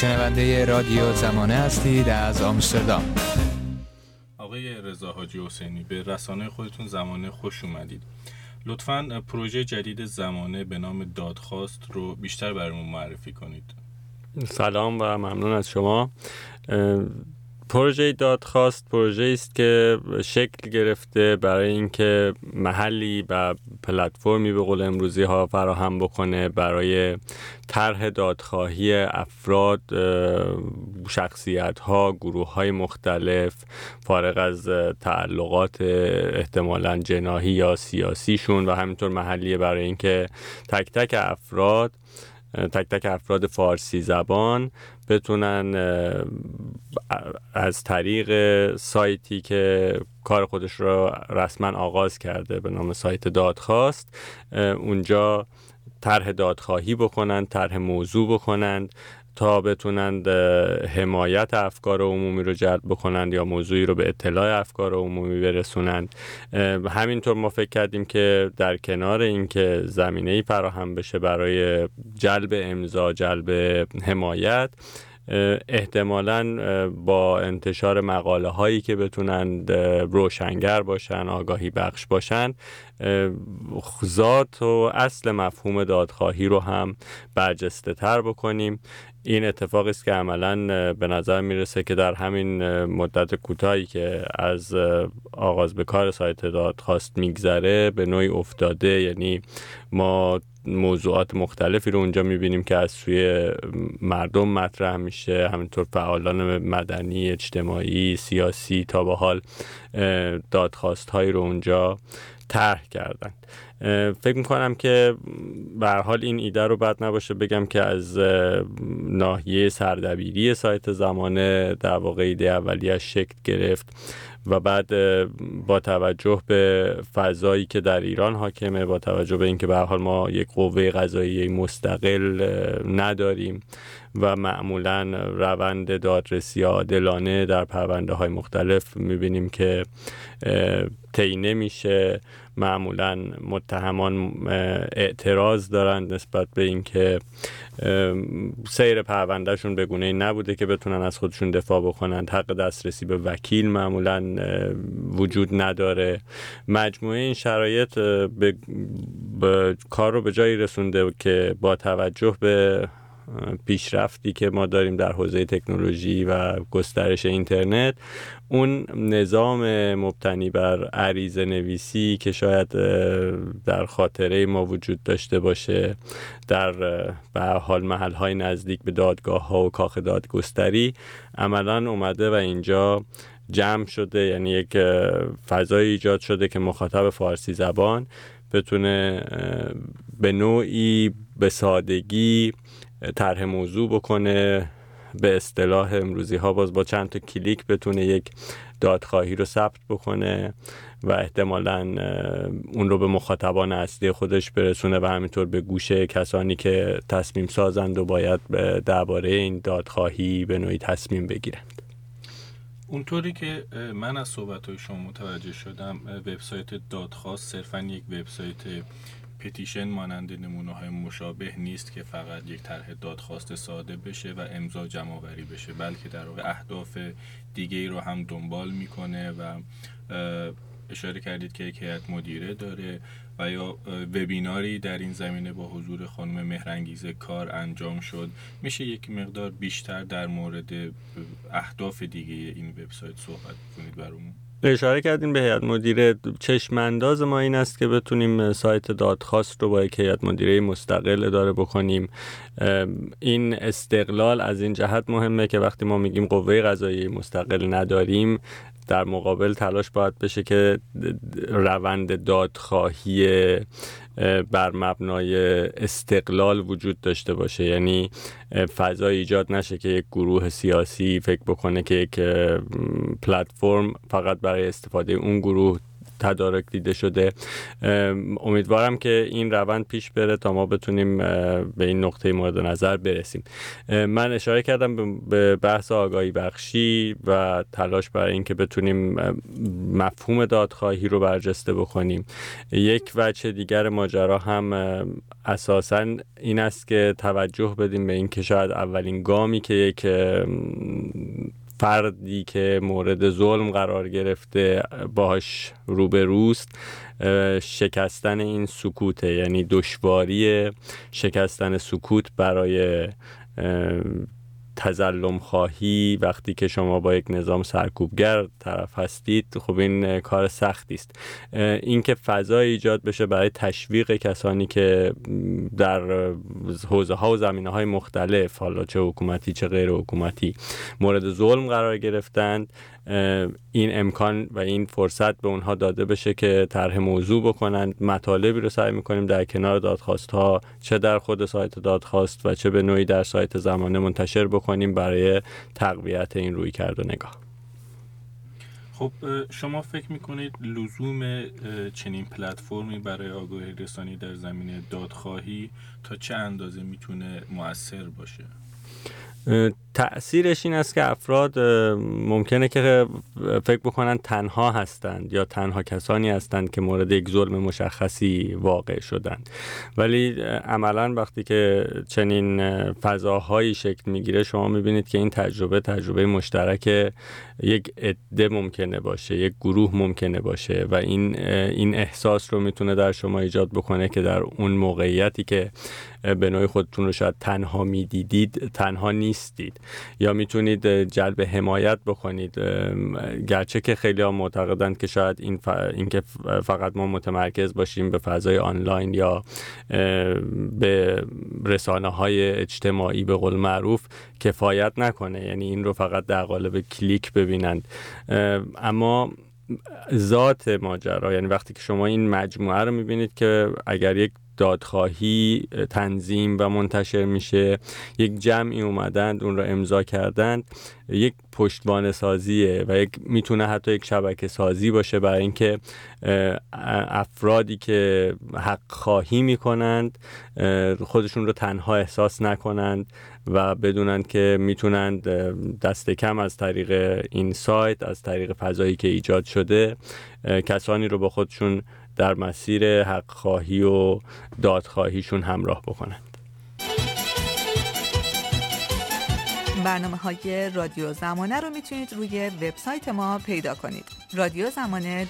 شنونده رادیو زمانه هستید از آمستردام. آقای رضا حاجی حسینی به رسانه خودتون زمانه خوش اومدید. لطفا پروژه جدید زمانه به نام دادخواست رو بیشتر برامون معرفی کنید. سلام و ممنون از شما. پروژه دادخواست پروژه است که شکل گرفته برای اینکه محلی و پلتفرمی به قول امروزی ها فراهم بکنه برای طرح دادخواهی افراد شخصیت ها گروه های مختلف فارغ از تعلقات احتمالا جناهی یا سیاسیشون و همینطور محلیه برای اینکه تک تک افراد تک تک افراد فارسی زبان بتونن از طریق سایتی که کار خودش رو رسما آغاز کرده به نام سایت دادخواست اونجا طرح دادخواهی بکنند طرح موضوع بکنند. تا بتونند حمایت افکار عمومی رو جلب بکنند یا موضوعی رو به اطلاع افکار عمومی برسونند. همینطور ما فکر کردیم که در کنار اینکه زمینه ای فراهم بشه برای جلب امضا جلب حمایت احتمالا با انتشار مقاله هایی که بتونند روشنگر باشن آگاهی بخش باشن ذات و اصل مفهوم دادخواهی رو هم برجسته تر بکنیم. این اتفاقی است که عملا به نظر می‌رسه که در همین مدت کوتاهی که از آغاز به کار سایت دادخواست میگذره به نوعی افتاده. یعنی ما موضوعات مختلفی رو اونجا می‌بینیم که از سوی مردم مطرح میشه. همینطور فعالان مدنی اجتماعی سیاسی تا به حال دادخواست هایی رو اونجا طرح کردن. فکر می‌کنم که به حال این ایده رو بد نباشه بگم که از ناحیه سردبیری سایت زمانه در واقع ایده اولیش شکل گرفت و بعد با توجه به فضایی که در ایران حاکمه با توجه به اینکه به حال ما یک قوه قضایی مستقل نداریم و معمولا روند دادرسی عادلانه در پرونده های مختلف می‌بینیم که طی نمیشه. معمولا متهمان اعتراض دارند نسبت به اینکه سیر پروندهشون به گونه نبوده که بتونن از خودشون دفاع بکنند حق دسترسی به وکیل معمولا وجود نداره. مجموعه این شرایط به, به کار رو به جایی رسونده که با توجه به پیشرفتی که ما داریم در حوزه تکنولوژی و گسترش اینترنت. اون نظام مبتنی بر عریضه نویسی که شاید در خاطره ما وجود داشته باشه در به حال محل های نزدیک به دادگاه ها و کاخ دادگستری عملا اومده و اینجا جمع شده. یعنی یک فضای ایجاد شده که مخاطب فارسی زبان بتونه به نوعی به سادگی طرح موضوع بکنه به اصطلاح امروزی ها باز با چند تا کلیک بتونه یک دادخواهی رو ثبت بکنه و احتمالا اون رو به مخاطبان اصلی خودش برسونه و همینطور به گوش کسانی که تصمیم سازند و باید درباره این دادخواهی به نوعی تصمیم بگیرند. اونطوری که من از صحبت های شما متوجه شدم وبسایت دادخواست صرفا یک وبسایت پتیشن مانند نمونه های مشابه نیست که فقط یک طرح دادخواست ساده بشه و امضا جمع آوری بشه بلکه در واقع اهداف دیگه ای رو هم دنبال می‌کنه و اشاره کردید که یک هیئت مدیره داره و یا وبیناری در این زمینه با حضور خانم مهرنگیز کار انجام شد. میشه یک مقدار بیشتر در مورد اهداف دیگه این وبسایت صحبت کنید برامون؟ اشاره کردیم به هیئت مدیره. چشم انداز ما این است که بتونیم سایت دادخواست رو با یک هیئت مدیره مستقل اداره بکنیم. این استقلال از این جهت مهمه که وقتی ما میگیم قوه قضایی مستقل نداریم در مقابل تلاش باید بشه که روند دادخواهی بر مبنای استقلال وجود داشته باشه. یعنی فضا ایجاد نشه که یک گروه سیاسی فکر بکنه که یک پلتفرم فقط برای استفاده اون گروه تدارک دیده شده. امیدوارم که این روند پیش بره تا ما بتونیم به این نقطه مورد نظر برسیم. من اشاره کردم به بحث آگاهی بخشی و تلاش برای اینکه بتونیم مفهوم دادخواهی رو برجسته بکنیم. یک وجه دیگر ماجرا هم اساسا این است که توجه بدیم به اینکه شاید اولین گامی که یک فردی که مورد ظلم قرار گرفته باهاش روبروست شکستن این سکوته یعنی دشواری شکستن سکوت برای تزلم خواهی وقتی که شما با یک نظام سرکوبگر طرف هستید خب این کار سختی است. اینکه فضا ایجاد بشه برای تشویق کسانی که در حوزه ها و زمینه های مختلف حالا چه حکومتی چه غیر حکومتی مورد ظلم قرار گرفتند این امکان و این فرصت به اونها داده بشه که طرح موضوع بکنند مطالبی رو سعی می‌کنیم در کنار دادخواست ها چه در خود سایت دادخواست و چه به نوعی در سایت زمانه منتشر بکنیم برای تقویت این روی کرد و نگاه. خب شما فکر می‌کنید لزوم چنین پلتفرمی برای آگاهی رسانی در زمینه دادخواهی تا چه اندازه می‌تونه مؤثر باشه؟ تأثیرش این است که افراد ممکنه که فکر بکنن تنها هستند یا تنها کسانی هستند که مورد یک ظلم مشخصی واقع شدند. ولی عملا وقتی که چنین فضاهایی شکل می‌گیره شما می‌بینید که این تجربه تجربه مشترک یک عده ممکنه باشه یک گروه ممکنه باشه و این این احساس رو می‌تونه در شما ایجاد بکنه که در اون موقعیتی که به نوعی خودتون رو شاید تنها می‌دیدید تنها نیستید. یا می‌تونید جلب حمایت بکنید. گرچه که خیلی ها معتقدند که شاید این, ف... این که فقط ما متمرکز باشیم به فضای آنلاین یا به رسانه های اجتماعی به قول معروف کفایت نکنه. یعنی این رو فقط در قالب کلیک ببینند. اما ذات ماجرا یعنی وقتی که شما این مجموعه رو می‌بینید که اگر یک دادخواهی تنظیم و منتشر میشه. یک جمعی اومدند اون رو امضا کردند. یک پشتوانه سازیه و یک می‌تونه حتی یک شبکه سازی باشه برای اینکه افرادی که حق خواهی می‌کنند خودشون رو تنها احساس نکنند و بدونند که می‌تونند دست کم از طریق این سایت از طریق فضایی که ایجاد شده کسانی رو با خودشون در مسیر حق خواهی و دادخواهیشون همراه بکنند. برنامه های رادیو زمانه رو می‌تونید روی وبسایت ما پیدا کنید. رادیو زمانه